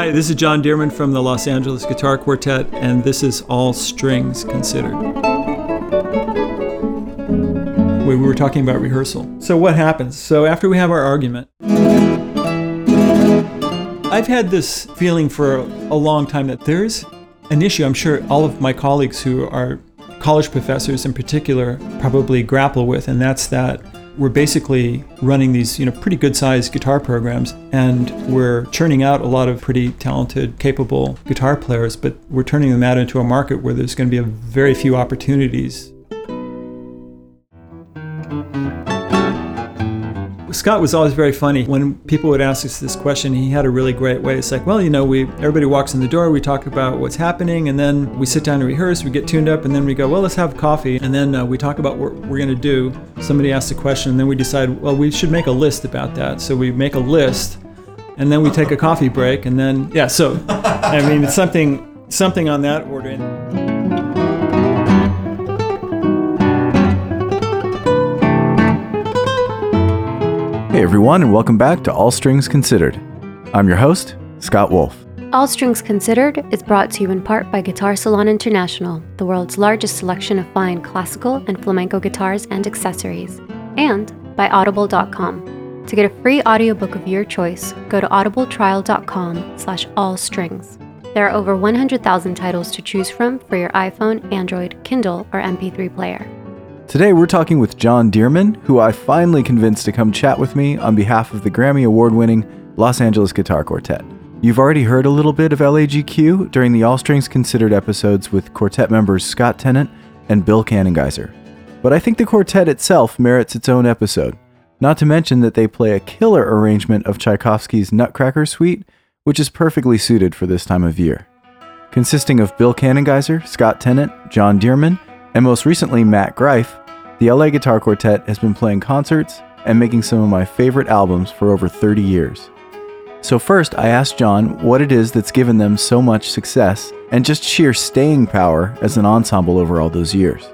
Hi, this is John Dearman from the Los Angeles Guitar Quartet, and this is All Strings Considered. We were talking about rehearsal. So, what happens? So, after we have our argument, I've had this feeling for a long time that there's an issue. I'm sure all of my colleagues who are college professors in particular probably grapple with, and that's that we're basically running these, you know, pretty good sized guitar programs and we're churning out a lot of pretty talented, capable guitar players, but we're turning them out into a market where there's going to be a very few opportunities Scott was always very funny. When people would ask us this question, he had a really great way. It's like, well, you know, we everybody walks in the door, we talk about what's happening, and then we sit down to rehearse, we get tuned up, and then we go, well, let's have coffee, and then uh, we talk about what we're going to do. Somebody asks a question, and then we decide, well, we should make a list about that. So we make a list, and then we take a coffee break, and then yeah. So, I mean, it's something something on that order. Hey everyone, and welcome back to All Strings Considered. I'm your host, Scott Wolf. All Strings Considered is brought to you in part by Guitar Salon International, the world's largest selection of fine classical and flamenco guitars and accessories, and by Audible.com. To get a free audiobook of your choice, go to audibletrial.com slash allstrings. There are over 100,000 titles to choose from for your iPhone, Android, Kindle, or MP3 player. Today we're talking with John Dearman, who I finally convinced to come chat with me on behalf of the Grammy Award winning Los Angeles Guitar Quartet. You've already heard a little bit of LAGQ during the All Strings Considered episodes with quartet members Scott Tennant and Bill Kanengiser. But I think the quartet itself merits its own episode, not to mention that they play a killer arrangement of Tchaikovsky's Nutcracker Suite, which is perfectly suited for this time of year. Consisting of Bill Kanengiser, Scott Tennant, John Dearman, and most recently Matt Greif, the LA Guitar Quartet has been playing concerts and making some of my favorite albums for over 30 years. So, first, I asked John what it is that's given them so much success and just sheer staying power as an ensemble over all those years.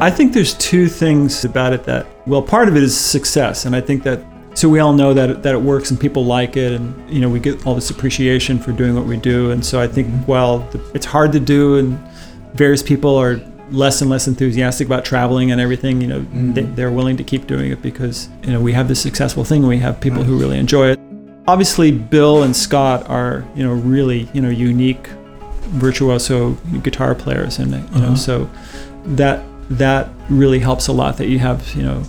I think there's two things about it that, well, part of it is success. And I think that, so we all know that, that it works and people like it. And, you know, we get all this appreciation for doing what we do. And so I think, well, it's hard to do and various people are less and less enthusiastic about traveling and everything, you know, mm-hmm. they, are willing to keep doing it because, you know, we have this successful thing. We have people who really enjoy it. Obviously, Bill and Scott are, you know, really, you know, unique virtuoso guitar players. And, you uh-huh. know, so that, that really helps a lot that you have, you know,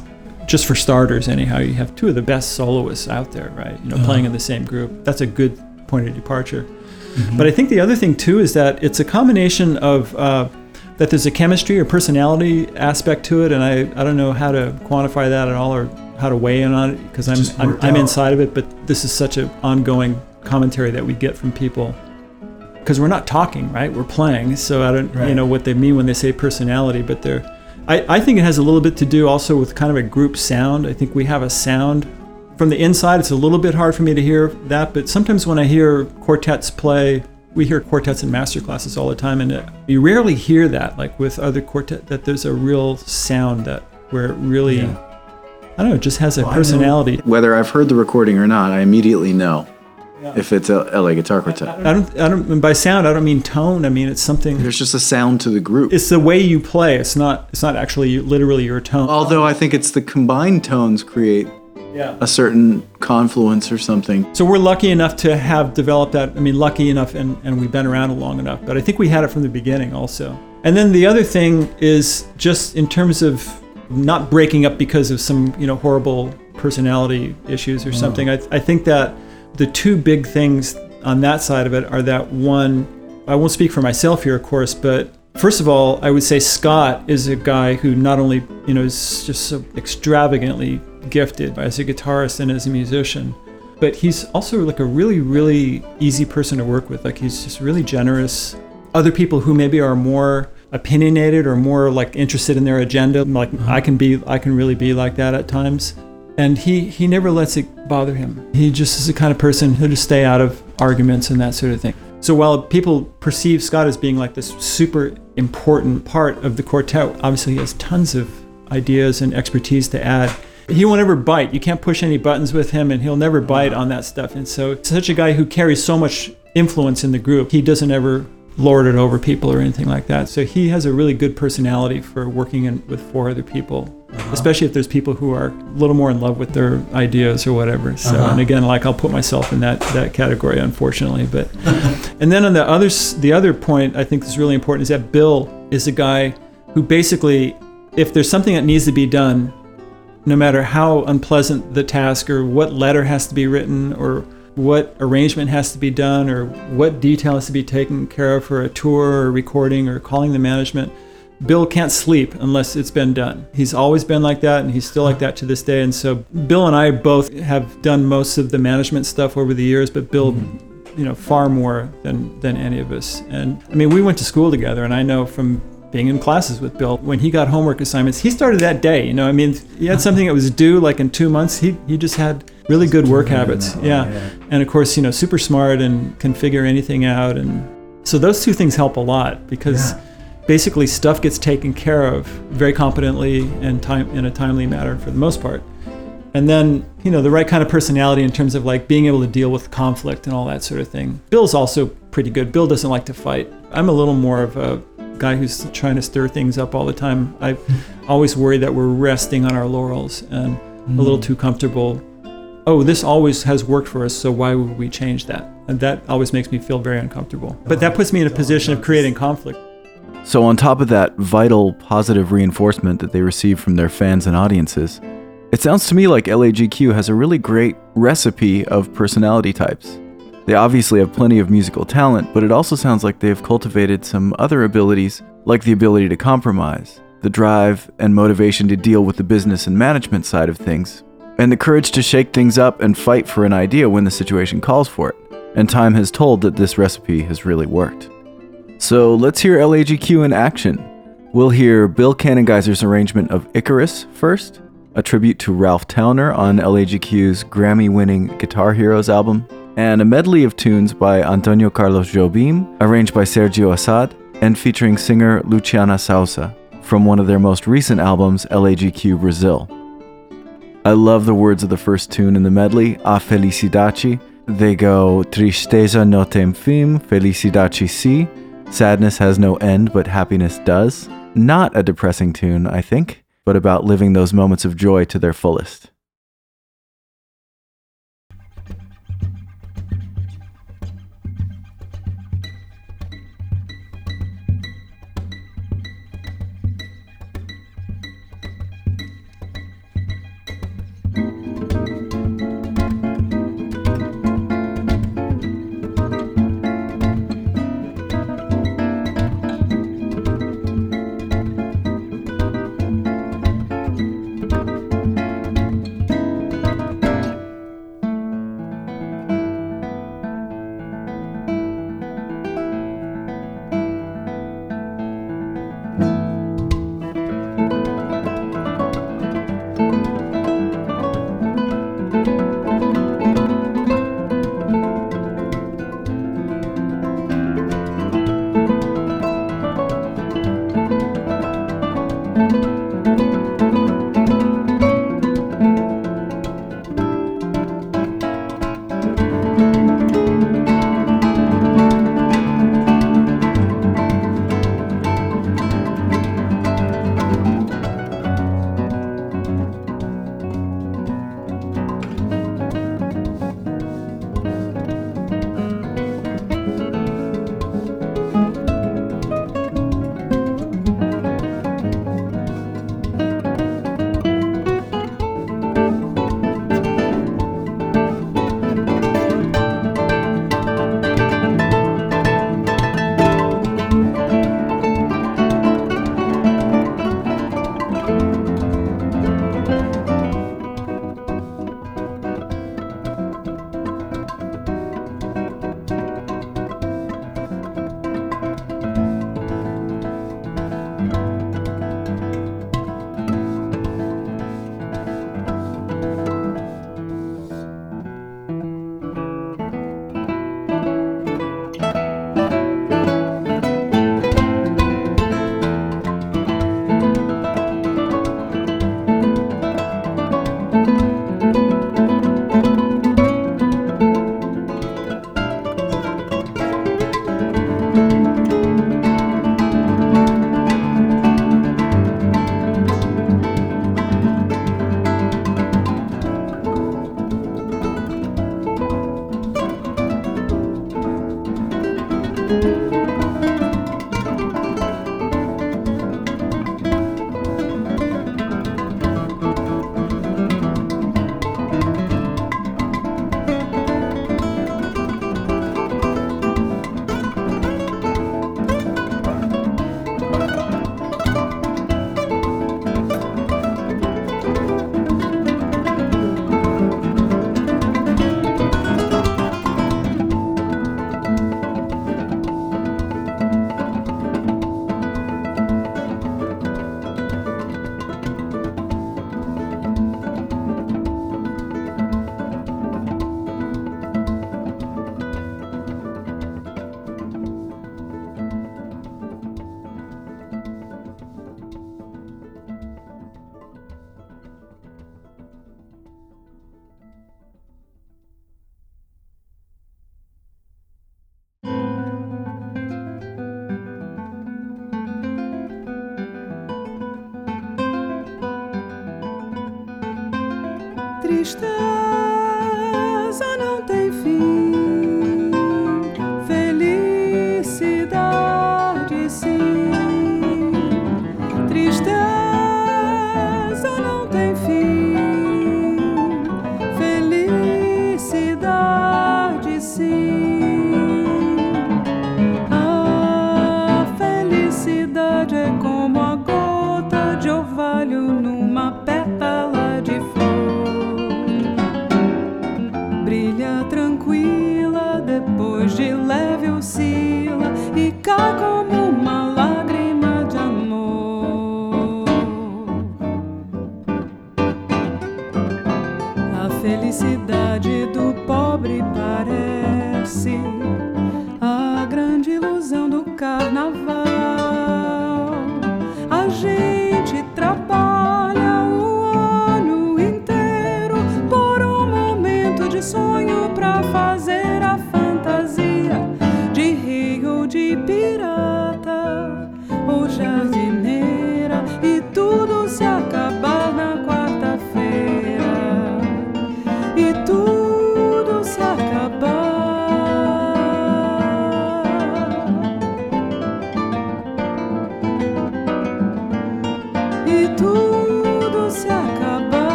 just for starters, anyhow, you have two of the best soloists out there, right? You know, uh-huh. playing in the same group. That's a good point of departure. Mm-hmm. But I think the other thing too is that it's a combination of uh, that there's a chemistry or personality aspect to it, and I, I don't know how to quantify that at all or how to weigh in on it because I'm, I'm, I'm inside of it, but this is such an ongoing commentary that we get from people because we're not talking, right? We're playing, so I don't right. you know what they mean when they say personality, but they're. I, I think it has a little bit to do also with kind of a group sound. I think we have a sound from the inside. It's a little bit hard for me to hear that, but sometimes when I hear quartets play we hear quartets and master classes all the time, and uh, you rarely hear that, like with other quartet, that there's a real sound that where it really, yeah. I don't know, it just has a well, personality. Whether I've heard the recording or not, I immediately know yeah. if it's a LA Guitar Quartet. I don't, I don't, by sound, I don't mean tone. I mean it's something. There's just a sound to the group. It's the way you play. It's not, it's not actually literally your tone. Although I think it's the combined tones create yeah. a certain confluence or something. So we're lucky enough to have developed that. I mean, lucky enough, and, and we've been around long enough. But I think we had it from the beginning also. And then the other thing is just in terms of not breaking up because of some you know horrible personality issues or oh. something. I, I think that the two big things on that side of it are that one, I won't speak for myself here, of course, but first of all, I would say Scott is a guy who not only you know is just so extravagantly gifted as a guitarist and as a musician. But he's also like a really, really easy person to work with. Like he's just really generous. Other people who maybe are more opinionated or more like interested in their agenda, like mm-hmm. I can be, I can really be like that at times. And he he never lets it bother him. He just is the kind of person who'll just stay out of arguments and that sort of thing. So while people perceive Scott as being like this super important part of the quartet, obviously he has tons of ideas and expertise to add he won't ever bite. You can't push any buttons with him, and he'll never bite on that stuff. And so, such a guy who carries so much influence in the group. He doesn't ever lord it over people or anything like that. So he has a really good personality for working in, with four other people, uh-huh. especially if there's people who are a little more in love with their ideas or whatever. So, uh-huh. and again, like I'll put myself in that that category, unfortunately. But, and then on the other the other point I think is really important is that Bill is a guy who basically, if there's something that needs to be done, no matter how unpleasant the task or what letter has to be written or what arrangement has to be done or what detail has to be taken care of for a tour or recording or calling the management. Bill can't sleep unless it's been done. He's always been like that and he's still like that to this day. And so Bill and I both have done most of the management stuff over the years, but Bill, mm-hmm. you know, far more than than any of us. And I mean, we went to school together and I know from being in classes with Bill. When he got homework assignments, he started that day. You know, I mean, he had something that was due like in two months. He he just had really good work habits. Yeah. yeah. and of course, you know, super smart and can figure anything out. And so those two things help a lot because. Yeah. Basically, stuff gets taken care of very competently and time in a timely manner for the most part and then you know the right kind of personality in terms of like being able to deal with conflict and all that sort of thing bill's also pretty good bill doesn't like to fight i'm a little more of a guy who's trying to stir things up all the time. I always worry that we're resting on our laurels and mm. a little mm. too comfortable. Oh, this always has worked for us, so why would we change that? And that always makes me feel very uncomfortable. But that puts me in a position of creating conflict. So, on top of that vital positive reinforcement that they receive from their fans and audiences, it sounds to me like LAGQ has a really great recipe of personality types. They obviously have plenty of musical talent, but it also sounds like they have cultivated some other abilities, like the ability to compromise, the drive and motivation to deal with the business and management side of things, and the courage to shake things up and fight for an idea when the situation calls for it. And time has told that this recipe has really worked. So let's hear LAGQ in action. We'll hear Bill Kanengiser's arrangement of Icarus first, a tribute to Ralph Towner on LAGQ's Grammy winning Guitar Heroes album, and a medley of tunes by Antonio Carlos Jobim, arranged by Sergio Assad, and featuring singer Luciana Souza from one of their most recent albums, LAGQ Brazil. I love the words of the first tune in the medley, A Felicidade. They go, Tristeza no tem fim, felicidade si. Sadness has no end, but happiness does. Not a depressing tune, I think, but about living those moments of joy to their fullest.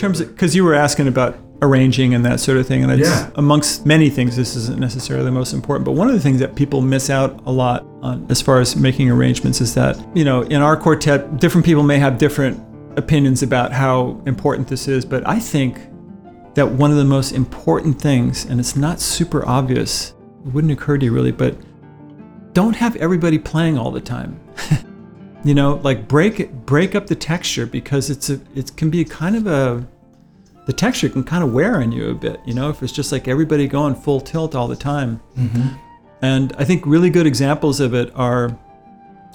Terms of, because you were asking about arranging and that sort of thing, and it's, Yeah. amongst many things, this isn't necessarily the most important. But one of the things that people miss out a lot on, as far as making arrangements, is that you know, in our quartet, different people may have different opinions about how important this is. But I think that one of the most important things, and it's not super obvious, it wouldn't occur to you really, but don't have everybody playing all the time. you know, like break break up the texture because it's a it can be kind of a the texture can kind of wear on you a bit. You know, if it's just like everybody going full tilt all the time. And I think really good examples of it are,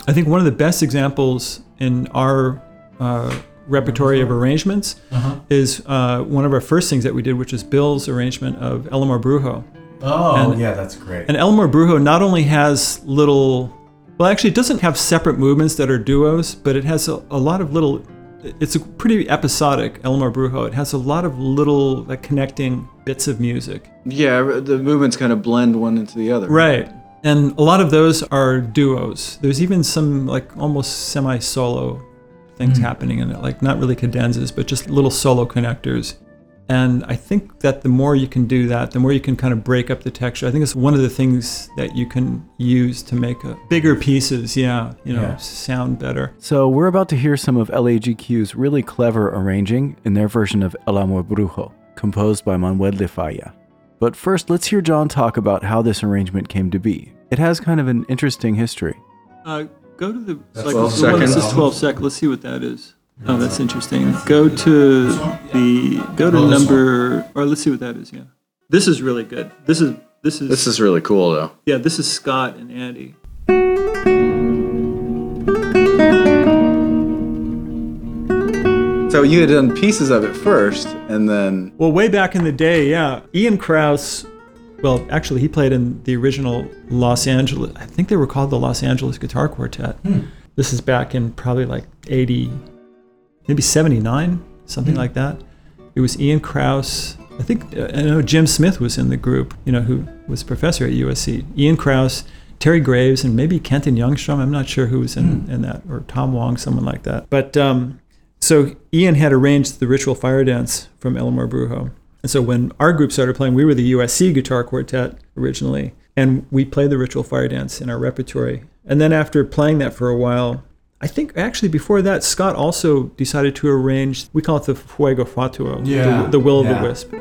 I think one of the best examples in our uh, repertory of arrangements is uh, one of our first things that we did, which is Bill's arrangement of El Amor Brujo. Oh, And- yeah, that's great. And El Amor Brujo not only has little, well, actually, it doesn't have separate movements that are duos, but it has a, a lot of little. It's a pretty episodic El Amor Brujo. It has a lot of little like connecting bits of music. yeah, the movements kind of blend one into the other. Right. And a lot of those are duos. There's even some like almost semi solo things mm-hmm. happening in it, like not really cadenzas, but just little solo connectors. And I think that the more you can do that, the more you can kind of break up the texture. I think it's one of the things that you can use to make a bigger pieces, yeah, you know, Yeah. sound better. So we're about to hear some of LAGQ's really clever arranging in their version of El Amor Brujo, composed by Manuel de Falla. But first, let's hear John talk about how this arrangement came to be. It has kind of an interesting history. Uh, go to the like, 12 the one that says seconds. 12 sec. Let's see what that is. Oh, that's interesting. Go to the go to oh, number or let's see what that is. Yeah, this is really good. This is this is This is really cool, though. yeah. This is Scott and Andy. So you had done pieces of it first, and then Well, way back in the day, yeah, Ian Krouse. Well, actually, he played in the original Los Angeles. I think they were called the Los Angeles Guitar Quartet. Hmm. This is back in probably like 80, maybe 79, something like that. It was Ian Krouse. I think uh, I know Jim Smith was in the group. You know, who was professor at USC. Ian Krouse, Terry Graves, and maybe Kenton Youngstrom. I'm not sure who was in, in that, or Tom Wong, someone like that. But um, so Ian had arranged the ritual fire dance from El Amor Brujo. And so when our group started playing, we were the USC guitar quartet originally, and we played the ritual fire dance in our repertory. And then after playing that for a while, I think actually before that, Scott also decided to arrange, we call it the Fuego Fatuo, Yeah, the, the Will of yeah. the Wisp.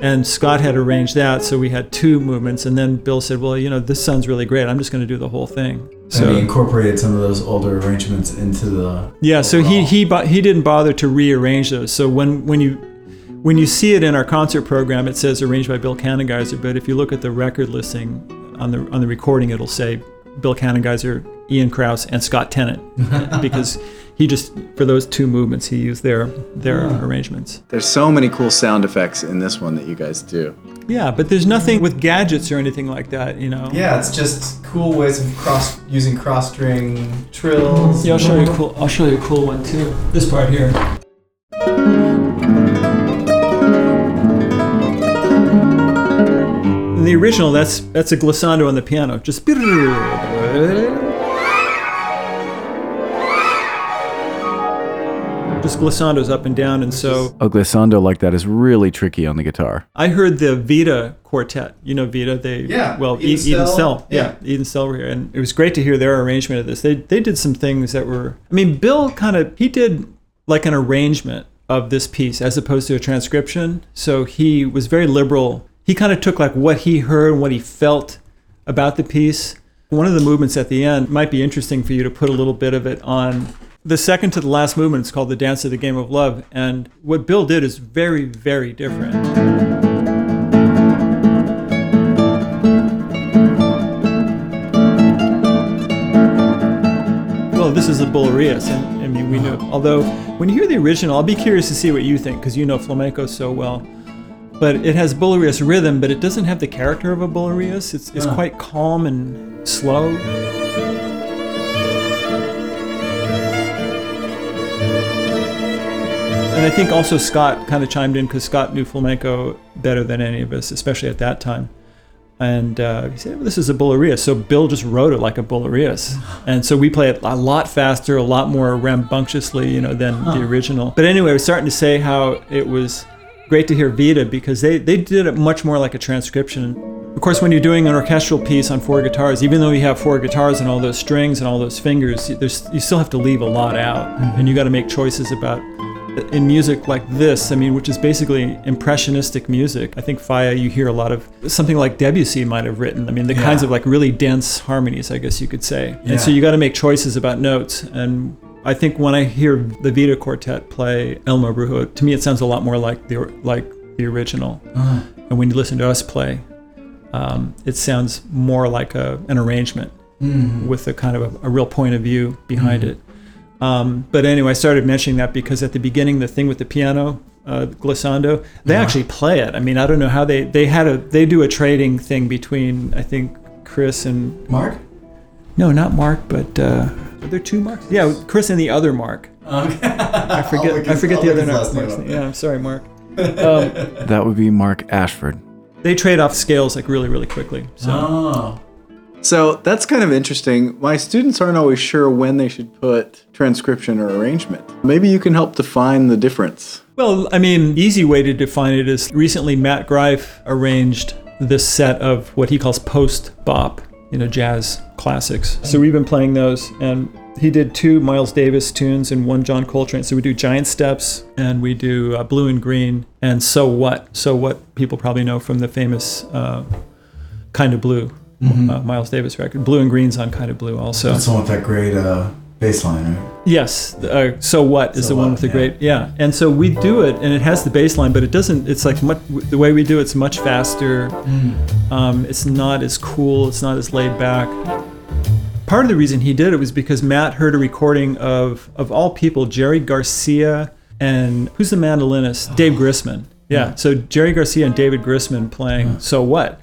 And Scott had arranged that, so we had two movements. And then Bill said, "Well, you know, this sounds really great. I'm just going to do the whole thing." and he incorporated some of those older arrangements into the. Yeah, so he he he didn't bother to rearrange those. So when when you when you see it in our concert program, it says arranged by Bill Kanengiser. But if you look at the record listing on the on the recording, it'll say Bill Kanengiser, Ian Krouse, and Scott Tennant because he just for those two movements he used their their arrangements. there's so many cool sound effects in this one that you guys do. Yeah, but there's nothing with gadgets or anything like that, you know. Yeah, it's just cool ways of cross using cross string trills. Yeah, I'll show you a cool. I'll show you a cool one too. This part here. In the original, that's that's a glissando on the piano. Just just glissandos up and down, and so A glissando like that is really tricky on the guitar. I heard the Vida quartet. You know Vida? They Yeah, Well, Eden Eden, Eden Stell, Stell. Yeah. yeah. Eden Stell were here, and it was great to hear their arrangement of this. They they did some things that were. I mean, Bill kind of he did like an arrangement of this piece as opposed to a transcription. So he was very liberal. He kind of took like what he heard and what he felt about the piece. One of the movements at the end might be interesting for you to put a little bit of it on. The second to the last movement is called the Dance of the Game of Love, and what Bill did is very, very different. Well, this is a Bulerías, and I mean, we know. Although, when you hear the original, I'll be curious to see what you think because you know flamenco so well. But it has Bulerías rhythm, but it doesn't have the character of a Bulerías. It's, it's quite calm and slow. And I think also Scott kind of chimed in because Scott knew flamenco better than any of us, especially at that time. And uh, he said, well, "This is a Bulerías." So Bill just wrote it like a Bulerías, and so we play it a lot faster, a lot more rambunctiously, you know, than the original. But anyway, I was starting to say how it was great to hear Vida because they they did it much more like a transcription. Of course, when you're doing an orchestral piece on four guitars, even though you have four guitars and all those strings and all those fingers, there's you still have to leave a lot out, and you got to make choices about in music like this, I mean, which is basically impressionistic music. I think Falla, you hear a lot of something like Debussy might have written. I mean, the kinds of like really dense harmonies, I guess you could say. And so you got to make choices about notes. And I think when I hear the Vida Quartet play El Amor Brujo, to me it sounds a lot more like the like the original. Uh. And when you listen to us play, um, it sounds more like a, an arrangement mm-hmm. with a kind of a, a real point of view behind mm-hmm. it. Um, but anyway, I started mentioning that because at the beginning, the thing with the piano, uh, glissando, they actually play it. I mean, I don't know how they they had a they do a trading thing between I think Chris and Mark? no, not Mark, but uh, are there two Marks? Yeah, Chris and the other Mark. Okay. I forget I forget the other Mark's name. Yeah, I'm sorry, Mark. Um, That would be Mark Ashford. they trade off scales like really really quickly. So. Oh. So that's kind of interesting. My students aren't always sure when they should put transcription or arrangement. Maybe you can help define the difference. Well, I mean, easy way to define it is recently Matt Greif arranged this set of what he calls post bop, you know, jazz classics. So we've been playing those, and he did two Miles Davis tunes and one John Coltrane. So we do Giant Steps and we do uh, Blue and Green and So What. So What people probably know from the famous uh, Kind of Blue uh, Miles Davis record. Blue and Green's on Kind of Blue also. That's the one with that great uh, bass line, right? Yes. Uh, so what is So the one What, with the yeah. great? Yeah. And so we do it, and it has the bass line, but it doesn't. It's like much, the way we do it's much faster. Um, it's not as cool. It's not as laid back. Part of the reason he did it was because Matt heard a recording of of all people Jerry Garcia and who's the mandolinist Dave Grisman. Yeah. So Jerry Garcia and David Grisman playing So What,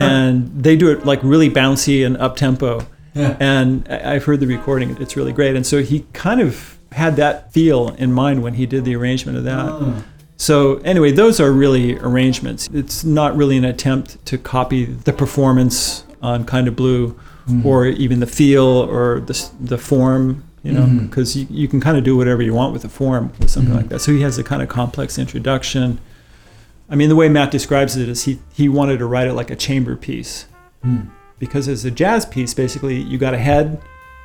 and they do it like really bouncy and up tempo. Yeah. And I've heard the recording; it's really great. And so he kind of had that feel in mind when he did the arrangement of that. Oh. So anyway, those are really arrangements. It's not really an attempt to copy the performance on Kind of Blue, mm-hmm. or even the feel or the the form. You know, mm-hmm. because you, you can kind of do whatever you want with the form with something mm-hmm. like that. So he has a kind of complex introduction. I mean, the way Matt describes it is he he wanted to write it like a chamber piece, hmm. because as a jazz piece, basically you got a head,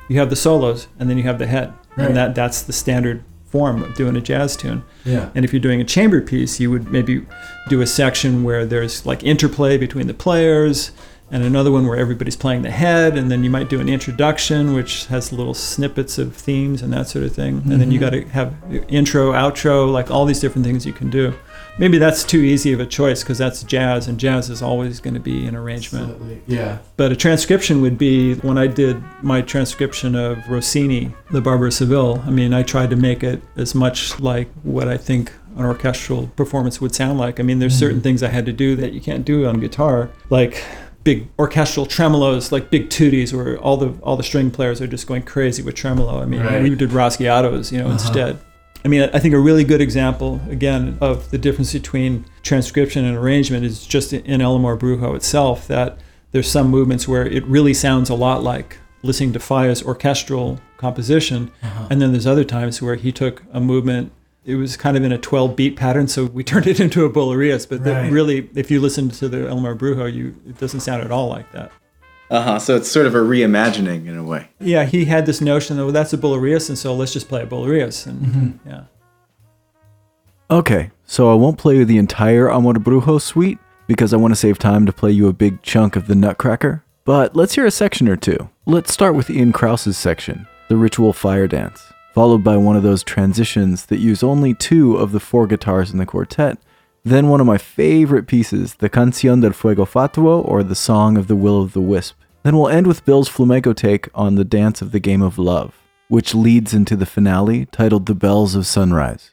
you have the solos, and then you have the head, Right. and that that's the standard form of doing a jazz tune. Yeah. And if you're doing a chamber piece, you would maybe do a section where there's like interplay between the players, and another one where everybody's playing the head, and then you might do an introduction which has little snippets of themes and that sort of thing. And then you mm-hmm. got to have intro, outro, like all these different things you can do. Maybe that's too easy of a choice because that's jazz, and jazz is always going to be an arrangement. Absolutely. Yeah. But a transcription would be when I did my transcription of Rossini, the Barber of Seville. I mean, I tried to make it as much like what I think an orchestral performance would sound like. I mean, there's certain mm-hmm. things I had to do that you can't do on guitar, like big orchestral tremolos, like big tuttis, where all the all the string players are just going crazy with tremolo. I mean, Right. we did rasgueados, you know, uh-huh. instead. I mean, I think a really good example, again, of the difference between transcription and arrangement is just in El Amor Brujo itself, that there's some movements where it really sounds a lot like listening to Falla's orchestral composition. Uh-huh. And then there's other times where he took a movement, it was kind of in a 12 beat pattern, so we turned it into a Bulerías. But Right. really, if you listen to the El Amor Brujo, you, it doesn't sound at all like that. Uh huh. So it's sort of a reimagining in a way. Yeah, he had this notion that, well, that's a Bulerías, and so let's just play a Bulerías. And yeah. Okay, so I won't play you the entire Amor Brujo suite because I want to save time to play you a big chunk of the Nutcracker. But let's hear a section or two. Let's start with Ian Krouse's section, the ritual fire dance, followed by one of those transitions that use only two of the four guitars in the quartet. Then one of my favorite pieces, the Canción del Fuego Fatuo, or the Song of the Will of the Wisp. Then we'll end with Bill's flamenco take on the Dance of the Game of Love, which leads into the finale titled The Bells of Sunrise.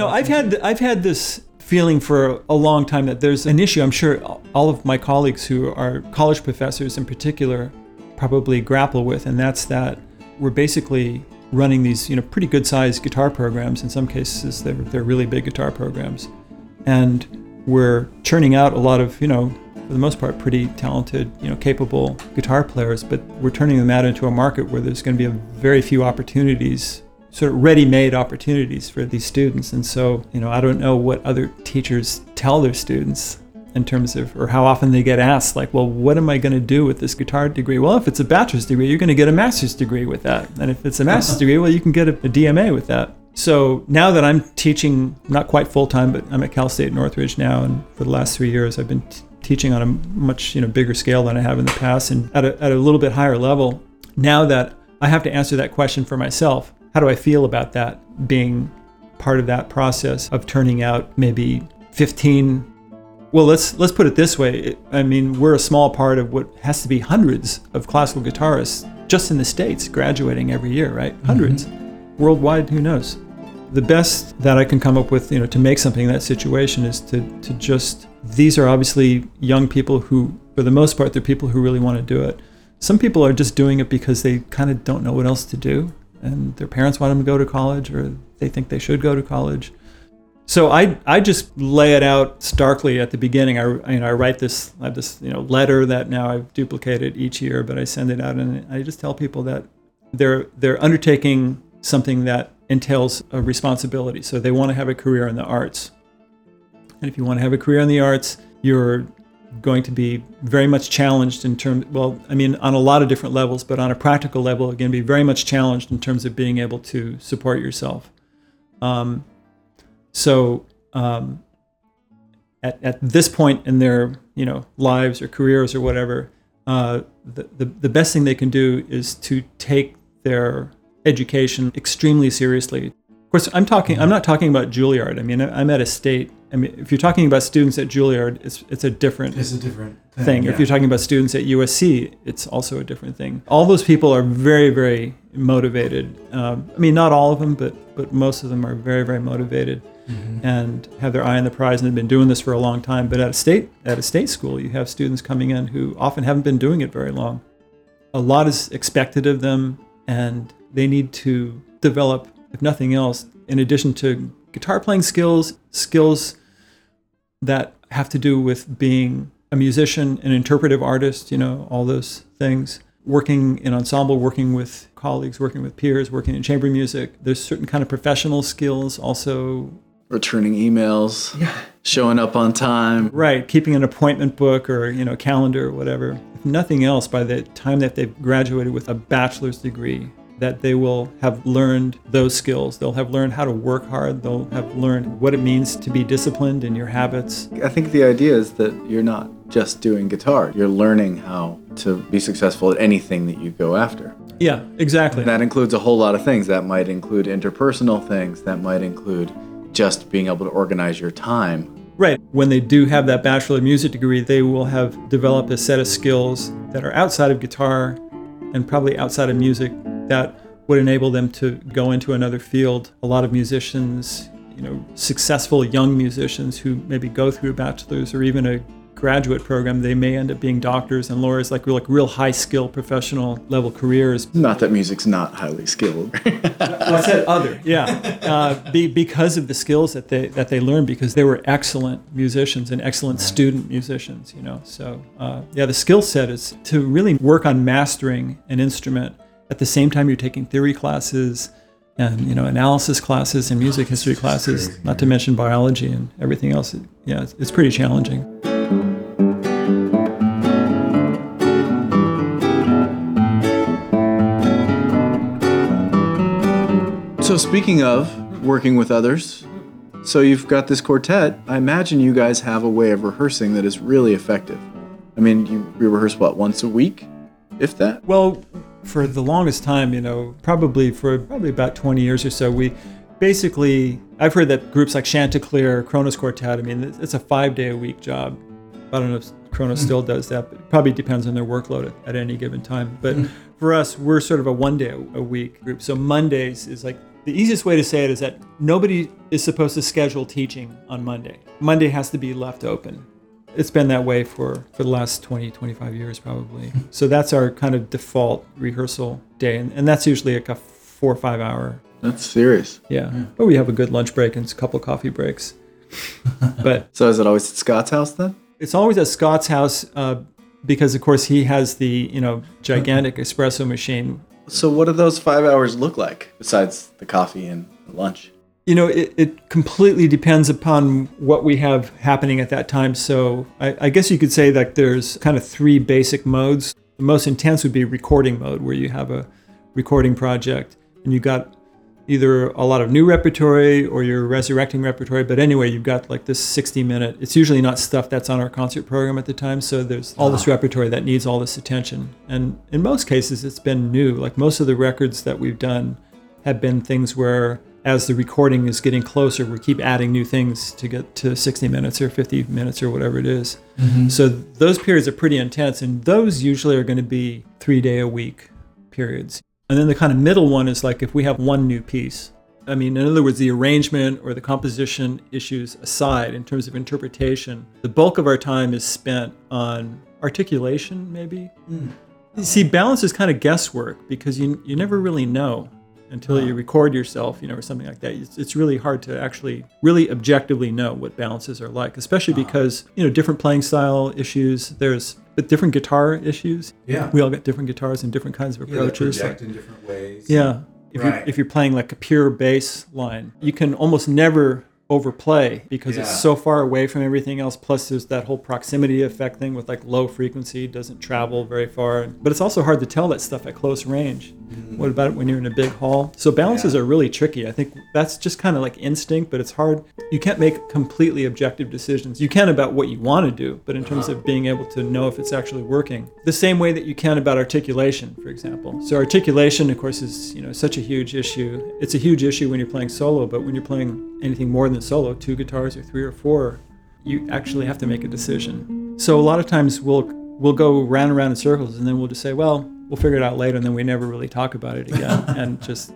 Know, I've had I've had this feeling for a long time that there's an issue. I'm sure all of my colleagues who are college professors in particular probably grapple with, and that's that we're basically running these, you know, pretty good sized guitar programs. In some cases, they're they're really big guitar programs, and we're churning out a lot of, you know, for the most part, pretty talented, you know, capable guitar players. But we're turning them out into a market where there's going to be very few opportunities sort of ready-made opportunities for these students. And so you know i don't know what other teachers tell their students in terms of or how often they get asked like well what am i going to do with this guitar degree? Well if it's a bachelor's degree you're going to get a master's degree with that. And if it's a master's degree well you can get a, a dma with that. So now that i'm teaching not quite full-time but i'm at cal state northridge now and for the last three years i've been t- teaching on a much you know bigger scale than i have in the past and at a, at a little bit higher level. Now that i have to answer that question for myself how do I feel about that being part of that process of turning out maybe 15 well let's let's put it this way. I mean we're a small part of what has to be hundreds of classical guitarists just in the states graduating every year right? Mm-hmm. 100s worldwide who knows? The best that I can come up with you know to make something in that situation is to to just these are obviously young people who for the most part they're people who really want to do it. Some people are just doing it because they kind of don't know what else to do and their parents want them to go to college or they think they should go to college. So I, I just lay it out starkly at the beginning. I, you know, I write this, I have this you know, letter that now I've duplicated each year, but I send it out and I just tell people that they're, they're undertaking something that entails a responsibility. So they want to have a career in the arts. And if you want to have a career in the arts, you're going to be very much challenged in terms well i mean on a lot of different levels but on a practical level to be very much challenged in terms of being able to support yourself. Um, so um, at, at this point in their you know lives or careers or whatever uh, the, the, the best thing they can do is to take their education extremely seriously. Of course i'm talking i'm not talking about juilliard. I mean i'm at a state I mean, if you're talking about students at Juilliard, it's it's a different It's a different thing. thing. yeah. If you're talking about students at USC, it's also a different thing. All those people are very, very motivated. Um, I mean, not all of them, but but most of them are very, very motivated Mm-hmm. and have their eye on the prize and have been doing this for a long time. But at a state at a state school, you have students coming in who often haven't been doing it very long. A lot is expected of them, and they need to develop, if nothing else, in addition to guitar playing skills, skills that have to do with being a musician, an interpretive artist, you know, all those things. Working in ensemble, working with colleagues, working with peers, working in chamber music. There's certain kind of professional skills also. Returning emails, yeah. showing up on time. Right, keeping an appointment book or, you know, calendar or whatever. If nothing else, by the time that they've graduated with a bachelor's degree, that they will have learned those skills. They'll have learned how to work hard. They'll have learned what it means to be disciplined in your habits. I think the idea is that you're not just doing guitar, you're learning how to be successful at anything that you go after. Yeah, exactly. That includes a whole lot of things. That might include interpersonal things, that might include just being able to organize your time. Right. When they do have that Bachelor of Music degree, they will have developed a set of skills that are outside of guitar and probably outside of music that would enable them to go into another field. A lot of musicians, you know, successful young musicians who maybe go through a bachelor's or even a graduate program, they may end up being doctors and lawyers, like real, like real high skill professional level careers. Not that music's not highly skilled. Well, I said other, yeah, uh, be, because of the skills that they that they learned because they were excellent musicians and excellent student musicians, you know. So uh, yeah, the skill set is to really work on mastering an instrument at the same time you're taking theory classes and you know analysis classes and music history classes, not to mention biology and everything else. Yeah, it's, it's pretty challenging. so, speaking of working with others, so you've got this quartet. I imagine you guys have a way of rehearsing that is really effective. I mean, you, you rehearse what, once a week? If that? Well, for the longest time, you know, probably for probably about 20 years or so, we basically, I've heard that groups like Chanticleer, Kronos Quartet, I mean, it's a five day a week job. I don't know if Kronos hmm. still does that, but it probably depends on their workload at, at any given time. But hmm. for us, we're sort of a one day a week group. So Mondays is like The easiest way to say it is that nobody is supposed to schedule teaching on Monday. Monday has to be left open. It's been that way for, for the last 20, 25 years, probably. so that's our kind of default rehearsal day. And, and that's usually like a four or five hour. That's serious. Yeah. But we have a good lunch break and a couple coffee breaks. but So is it always at Scott's house then? it's always at Scott's house uh, because, of course, he has the, you know, gigantic espresso machine So what do those five hours look like besides the coffee and the lunch? You know, it, it completely depends upon what we have happening at that time. So I, I guess you could say that there's kind of three basic modes. The most intense would be recording mode, where you have a recording project and you've got either a lot of new repertory or you're resurrecting repertory. But anyway, you've got like this 60 minute. It's usually not stuff that's on our concert program at the time. So there's all this ah. repertory that needs all this attention. And in most cases, it's been new. Like most of the records that we've done have been things where as the recording is getting closer, we keep adding new things to get to 60 minutes or 50 minutes or whatever it is. Mm-hmm. So those periods are pretty intense, and those usually are going to be three day a week periods. And then the kind of middle one is like if we have one new piece. I mean, in other words, the arrangement or the composition issues aside, in terms of interpretation, the bulk of our time is spent on articulation, maybe. You See, balance is kind of guesswork because you, you never really know until you record yourself, you know, or something like that. It's, it's really hard to actually really objectively know what balances are like, especially because, you know, different playing style issues, there's but different guitar issues. Yeah. We all got different guitars and different kinds of Yeah, approaches. like- project in different ways. yeah. If, Right. you're, if you're playing like a pure bass line, you can almost never overplay because Yeah. it's so far away from everything else. Plus, there's that whole proximity effect thing with like low frequency, doesn't travel very far. But it's also hard to tell that stuff at close range. Mm-hmm. What about it when you're in a big hall? So balances Yeah. are really tricky. I think that's just kind of like instinct, but it's hard. You can't make completely objective decisions. You can about what you want to do, but in terms uh-huh. of being able to know if it's actually working, the same way that you can about articulation, for example. So articulation, of course, is you know such a huge issue. It's a huge issue when you're playing solo, but when you're playing anything more than solo, two guitars or three or four, you actually have to make a decision. So a lot of times we'll we'll go round and round in circles, and then we'll just say, well, we'll figure it out later, and then we never really talk about it again, and just.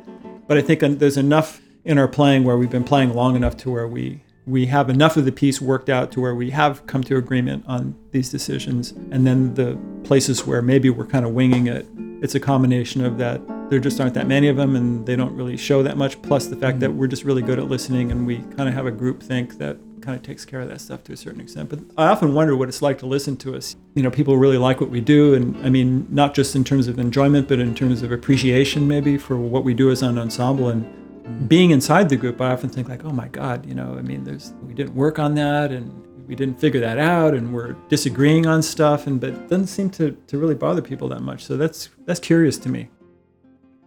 But I think there's enough in our playing where we've been playing long enough to where we we have enough of the piece worked out to where we have come to agreement on these decisions, and then the places where maybe we're kind of winging it, it's a combination of that. There just aren't that many of them, and they don't really show that much. Plus the fact that mm-hmm. we're just really good at listening, and we kind of have a group think that kind of takes care of that stuff to a certain extent. But I often wonder what it's like to listen to us. You know, people really like what we do, and I mean, not just in terms of enjoyment, but in terms of appreciation, maybe for what we do as an ensemble. And mm-hmm. being inside the group, I often think like, oh my God, you know, I mean, there's we didn't work on that, and we didn't figure that out, and we're disagreeing on stuff, and but it doesn't seem to to really bother people that much. So that's that's curious to me.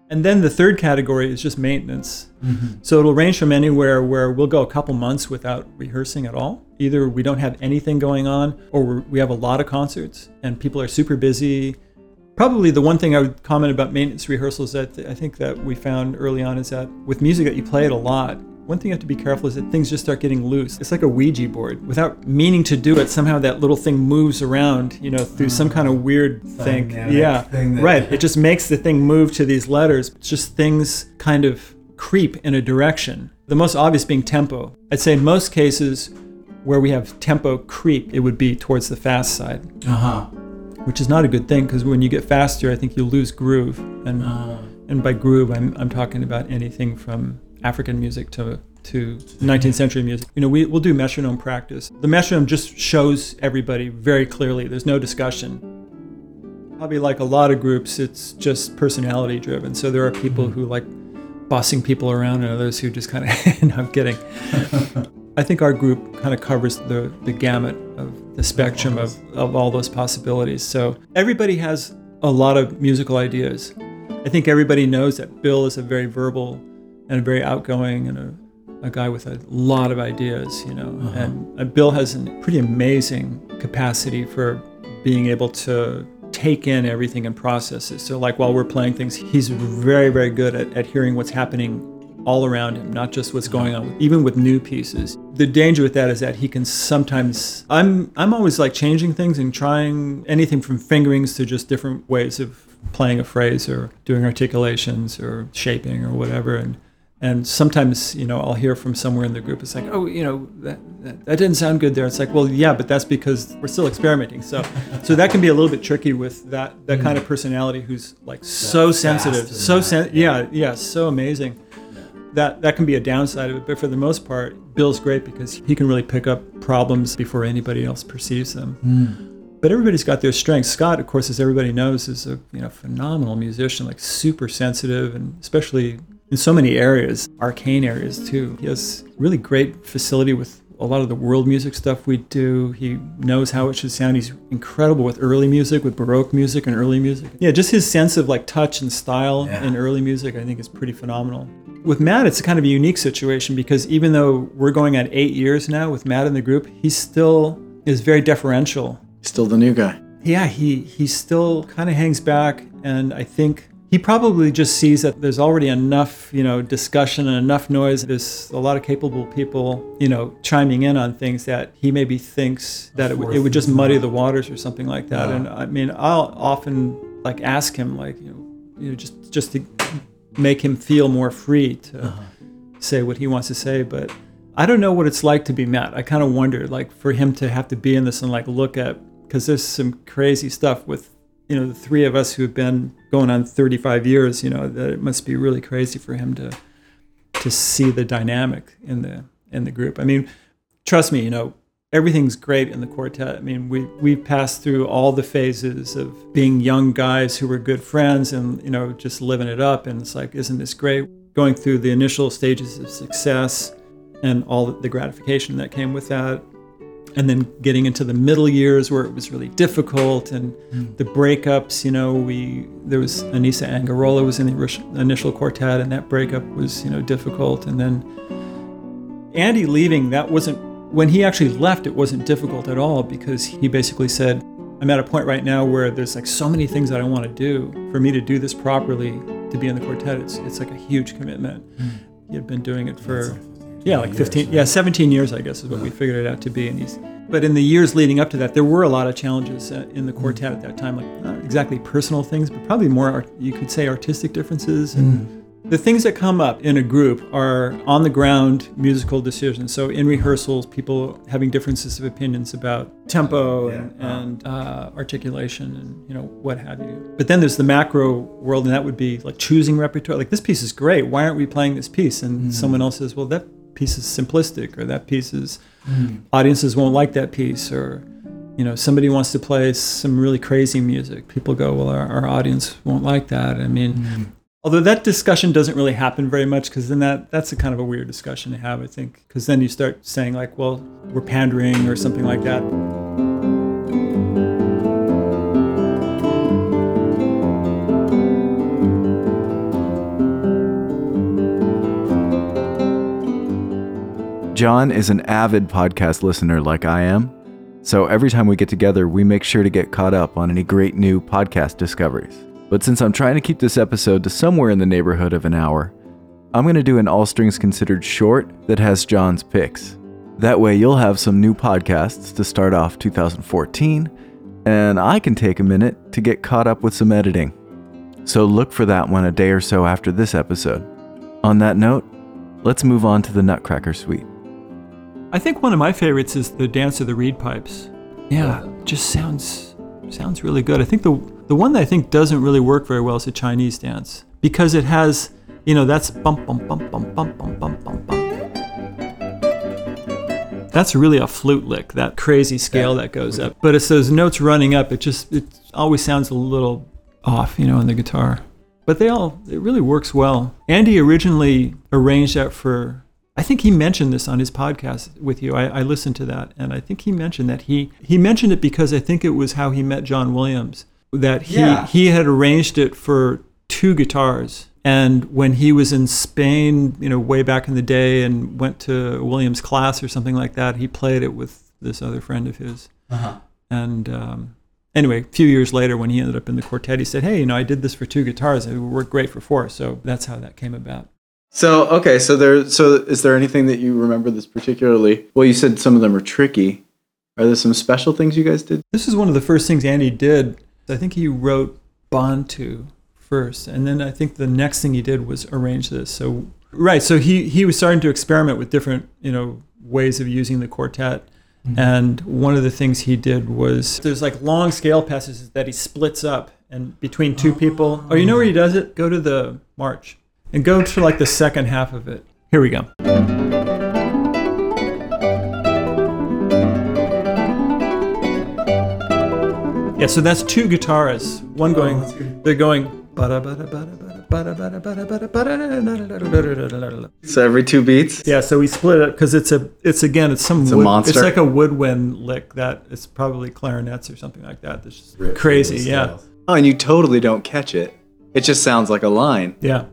And then the third category is just maintenance. Mm-hmm. So it'll range from anywhere where we'll go a couple months without rehearsing at all. Either we don't have anything going on, or we're, we have a lot of concerts and people are super busy. Probably the one thing I would comment about maintenance rehearsals that I think that we found early on is that with music that you play it a lot, one thing you have to be careful is that things just start getting loose. It's like a Ouija board. Without meaning to do it, somehow that little thing moves around, you know, through some kind of weird thing. Yeah, thing that- right. It just makes the thing move to these letters. It's just things kind of creep in a direction. The most obvious being tempo. I'd say in most cases where we have tempo creep, it would be towards the fast side, Uh huh. which is not a good thing because when you get faster, I think you lose groove. And Uh, and by groove, I'm, I'm talking about anything from African music to to 19th century music. You know, we, we'll do metronome practice. The metronome just shows everybody very clearly. There's no discussion. Probably like a lot of groups, it's just personality driven. So there are people mm-hmm. who like bossing people around and others who just kind of, no, I'm kidding. I think our group kind of covers the, the gamut of the spectrum of, of all those possibilities. So everybody has a lot of musical ideas. I think everybody knows that Bill is a very verbal and a very outgoing and a, a guy with a lot of ideas, you know. And uh, Bill has a pretty amazing capacity for being able to take in everything and process it. So, like while we're playing things, he's very, very good at, at hearing what's happening all around him, not just what's going on, even with new pieces. The danger with that is that he can sometimes. I'm I'm always like changing things and trying anything from fingerings to just different ways of playing a phrase or doing articulations or shaping or whatever. And And sometimes, you know, I'll hear from somewhere in the group, it's like, oh, you know, that, that, that didn't sound good there. It's like, well, yeah, but that's because we're still experimenting. So, so that can be a little bit tricky with that, that kind of personality who's like so sensitive, so sen- yeah, yeah, so amazing. That that can be a downside of it, but for the most part, Bill's great because he can really pick up problems before anybody else perceives them. But everybody's got their strengths. Scott, of course, as everybody knows, is a you know phenomenal musician, like super sensitive, and especially in so many areas, arcane areas too. He has really great facility with a lot of the world music stuff we do. He knows how it should sound. He's incredible with early music, with Baroque music and early music. Yeah, just his sense of like touch and style Yeah. in early music, I think, is pretty phenomenal. With Matt, it's a kind of a unique situation because even though we're going on eight years now with Matt in the group, he still is very deferential Still the new guy. yeah, he he still kind of hangs back, and I think he probably just sees that there's already enough, you know, discussion and enough noise. There's a lot of capable people, you know, chiming in on things that he maybe thinks that it, would- it would just muddy the waters or something like that. And I mean, I'll often like ask him, like, you know, you know, just just to make him feel more free to uh-huh. say what he wants to say, but. I don't know what it's like to be Matt. I kind of wonder, like, for him to have to be in this and like look at, because there's some crazy stuff with, you know, the three of us who have been going on 35 years. You know, that it must be really crazy for him to, to see the dynamic in the in the group. I mean, trust me, you know, everything's great in the quartet. I mean, we we've passed through all the phases of being young guys who were good friends and you know just living it up. And it's like, isn't this great? Going through the initial stages of success and all the gratification that came with that. And then getting into the middle years where it was really difficult and hmm. the breakups, you know, we there was Anisa Angarola was in the initial quartet and that breakup was, you know, difficult. And then Andy leaving, that wasn't when he actually left, it wasn't difficult at all because he basically said, I'm at a point right now where there's like so many things that I want to do. For me to do this properly, to be in the quartet, it's it's like a huge commitment. Hmm. He had been doing it for yeah, like 15, yeah, 17 years, I guess, is what we figured it out to be. And he's, but in the years leading up to that, there were a lot of challenges uh, in the quartet at that time, like not exactly personal things, but probably more, art, you could say, artistic differences. And the things that come up in a group are on the ground musical decisions. So in rehearsals, people having differences of opinions about tempo and, and uh, articulation and you know what have you. But then there's the macro world, and that would be like choosing repertoire. Like this piece is great. Why aren't we playing this piece? And someone else says, well, that piece is simplistic, or that piece is hmm. audiences won't like that piece, or you know somebody wants to play some really crazy music. People go, well, our, our audience won't like that. I mean. Hmm. Although that discussion doesn't really happen very much, because then that that's a kind of a weird discussion to have, I think, because then you start saying like, well, we're pandering or something like that. John is an avid podcast listener like I am. So every time we get together, we make sure to get caught up on any great new podcast discoveries. But since I'm trying to keep this episode to somewhere in the neighborhood of an hour, I'm going to do an All Strings Considered short that has John's picks. That way, you'll have some new podcasts to start off 2014, and I can take a minute to get caught up with some editing. So look for that one a day or so after this episode. On that note, let's move on to the Nutcracker Suite. I think one of my favorites is the dance of the reed pipes. Yeah, uh, just sounds sounds really good. I think the the one that I think doesn't really work very well is the Chinese dance because it has, you know, that's bump bump bump bump bump bump bump bump bump. That's really a flute lick, that crazy scale that goes up. But it's those notes running up. It just it always sounds a little off, you know, on the guitar. But they all it really works well. Andy originally arranged that for I think he mentioned this on his podcast with you. I, I listened to that, and I think he mentioned that he he mentioned it because I think it was how he met John Williams. That he Yeah. he had arranged it for two guitars, and when he was in Spain, you know, way back in the day, and went to Williams' class or something like that, he played it with this other friend of his. Uh-huh. And um, anyway, a few years later, when he ended up in the quartet, he said, "Hey, you know, I did this for two guitars. It would work great for four. So that's how that came about. So okay, so there, so is there anything that you remember that's particularly? Well, you said some of them are tricky. Are there some special things you guys did? This is one of the first things Andy did. I think he wrote Bantu first, and then I think the next thing he did was arrange this. So Right. So he he was starting to experiment with different you know ways of using the quartet. Mm-hmm. And one of the things he did was there's like long scale passages that he splits up and between two people. Oh, oh you know where he does it? Go to the march and go to like the second half of it. Here we go. Yeah, so that's two guitarists. One oh, going, they're going. So every two beats. Yeah, so we split it because it's a, it's again, it's some, it's wood, a monster. It's like a woodwind lick that it's probably clarinets or something like that. That's just crazy. Yeah. Oh, and you totally don't catch it. It just sounds like a line. Yeah.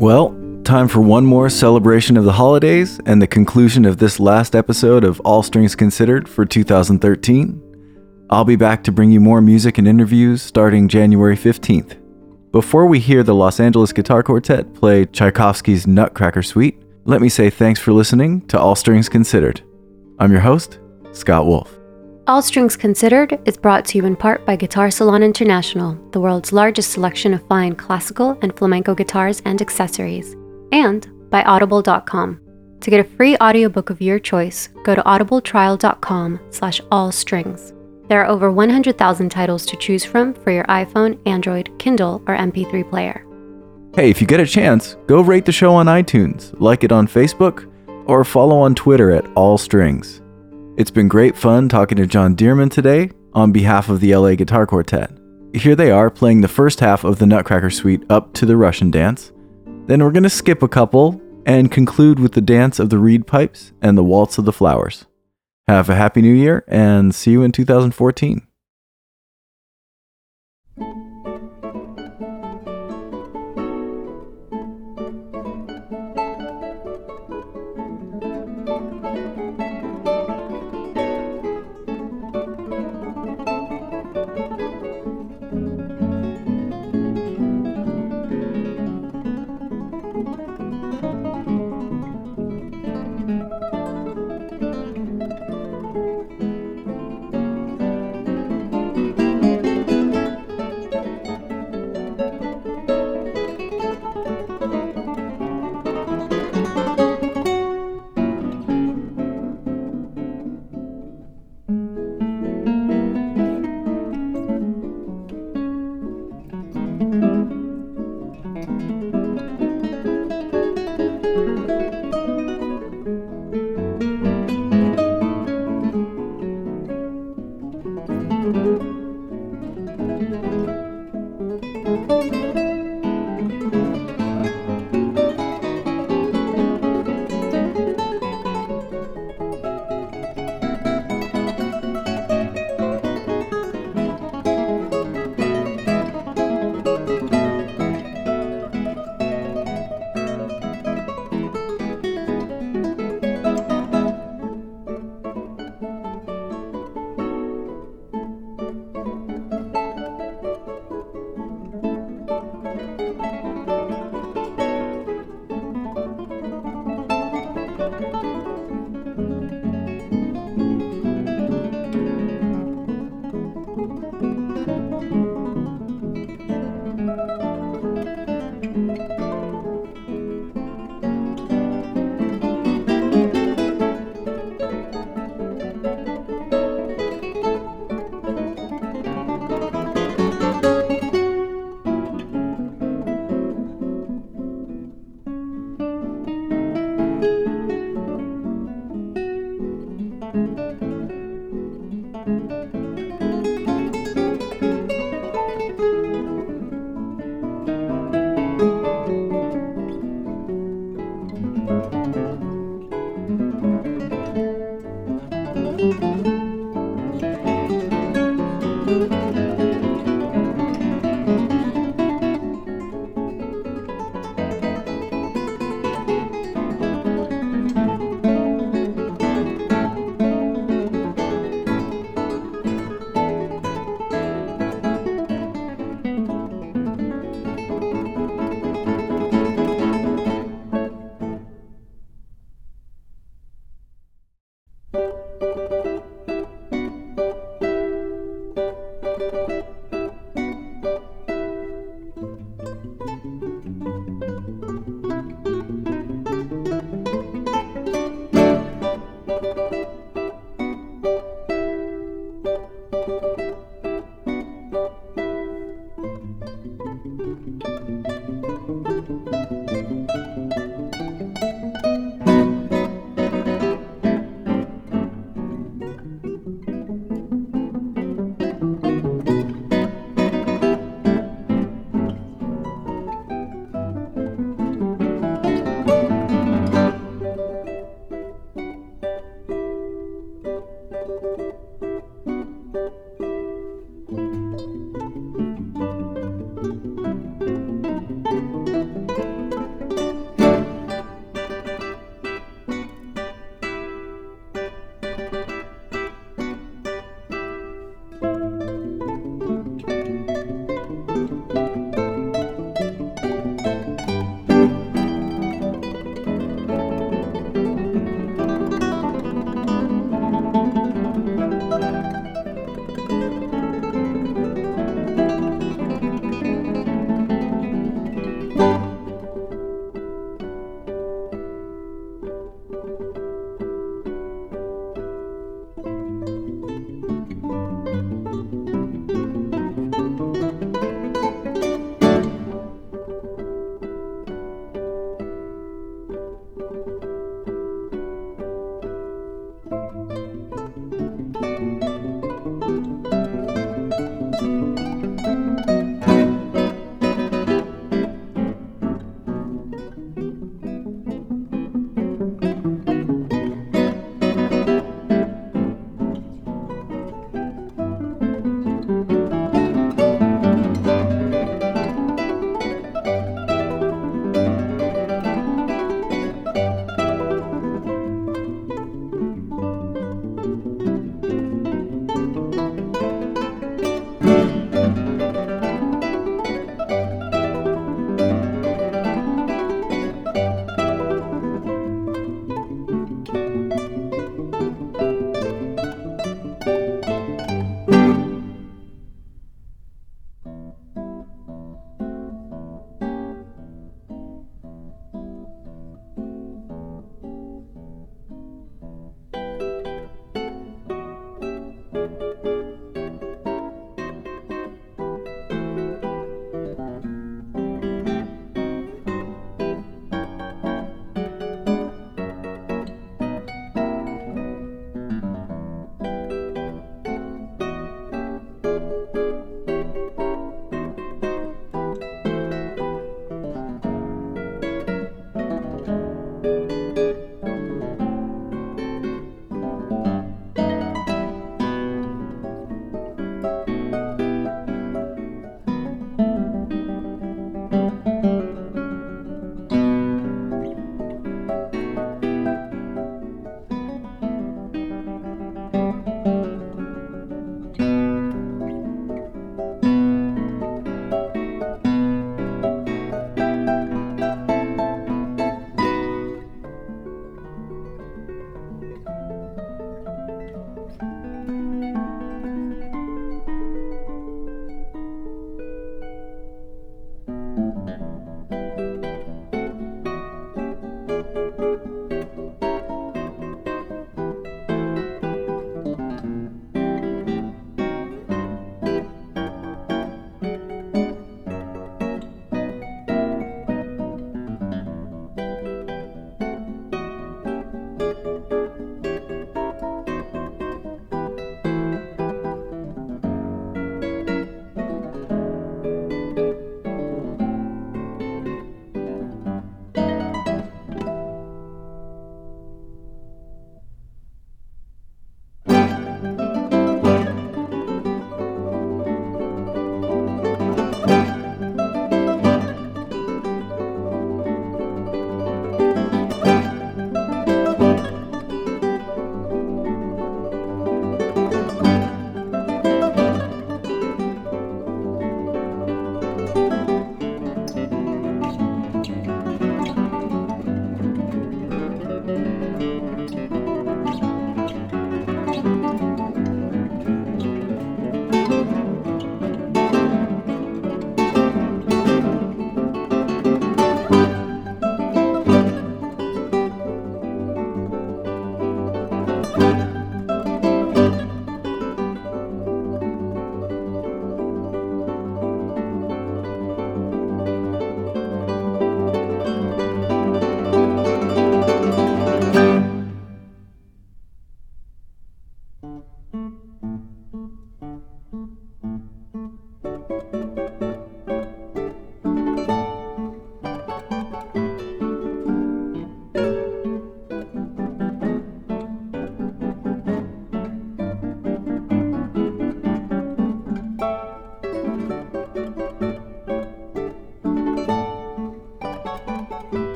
Well, time for one more celebration of the holidays and the conclusion of this last episode of All Strings Considered for 2013. I'll be back to bring you more music and interviews starting January 15th. Before we hear the Los Angeles Guitar Quartet play Tchaikovsky's Nutcracker Suite, let me say thanks for listening to All Strings Considered. I'm your host, Scott Wolf. All Strings Considered is brought to you in part by Guitar Salon International, the world's largest selection of fine classical and flamenco guitars and accessories, and by Audible.com. To get a free audiobook of your choice, go to audibletrial.com slash allstrings. There are over 100,000 titles to choose from for your iPhone, Android, Kindle, or MP3 player. Hey, if you get a chance, go rate the show on iTunes, like it on Facebook, or follow on Twitter at All Strings. It's been great fun talking to John Dearman today on behalf of the LA Guitar Quartet. Here they are playing the first half of the Nutcracker Suite up to the Russian dance. Then we're going to skip a couple and conclude with the dance of the reed pipes and the waltz of the flowers. Have a happy new year and see you in 2014.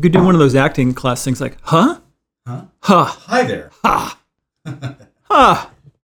You could do one of those acting class things like, huh? Huh? Huh. Hi there.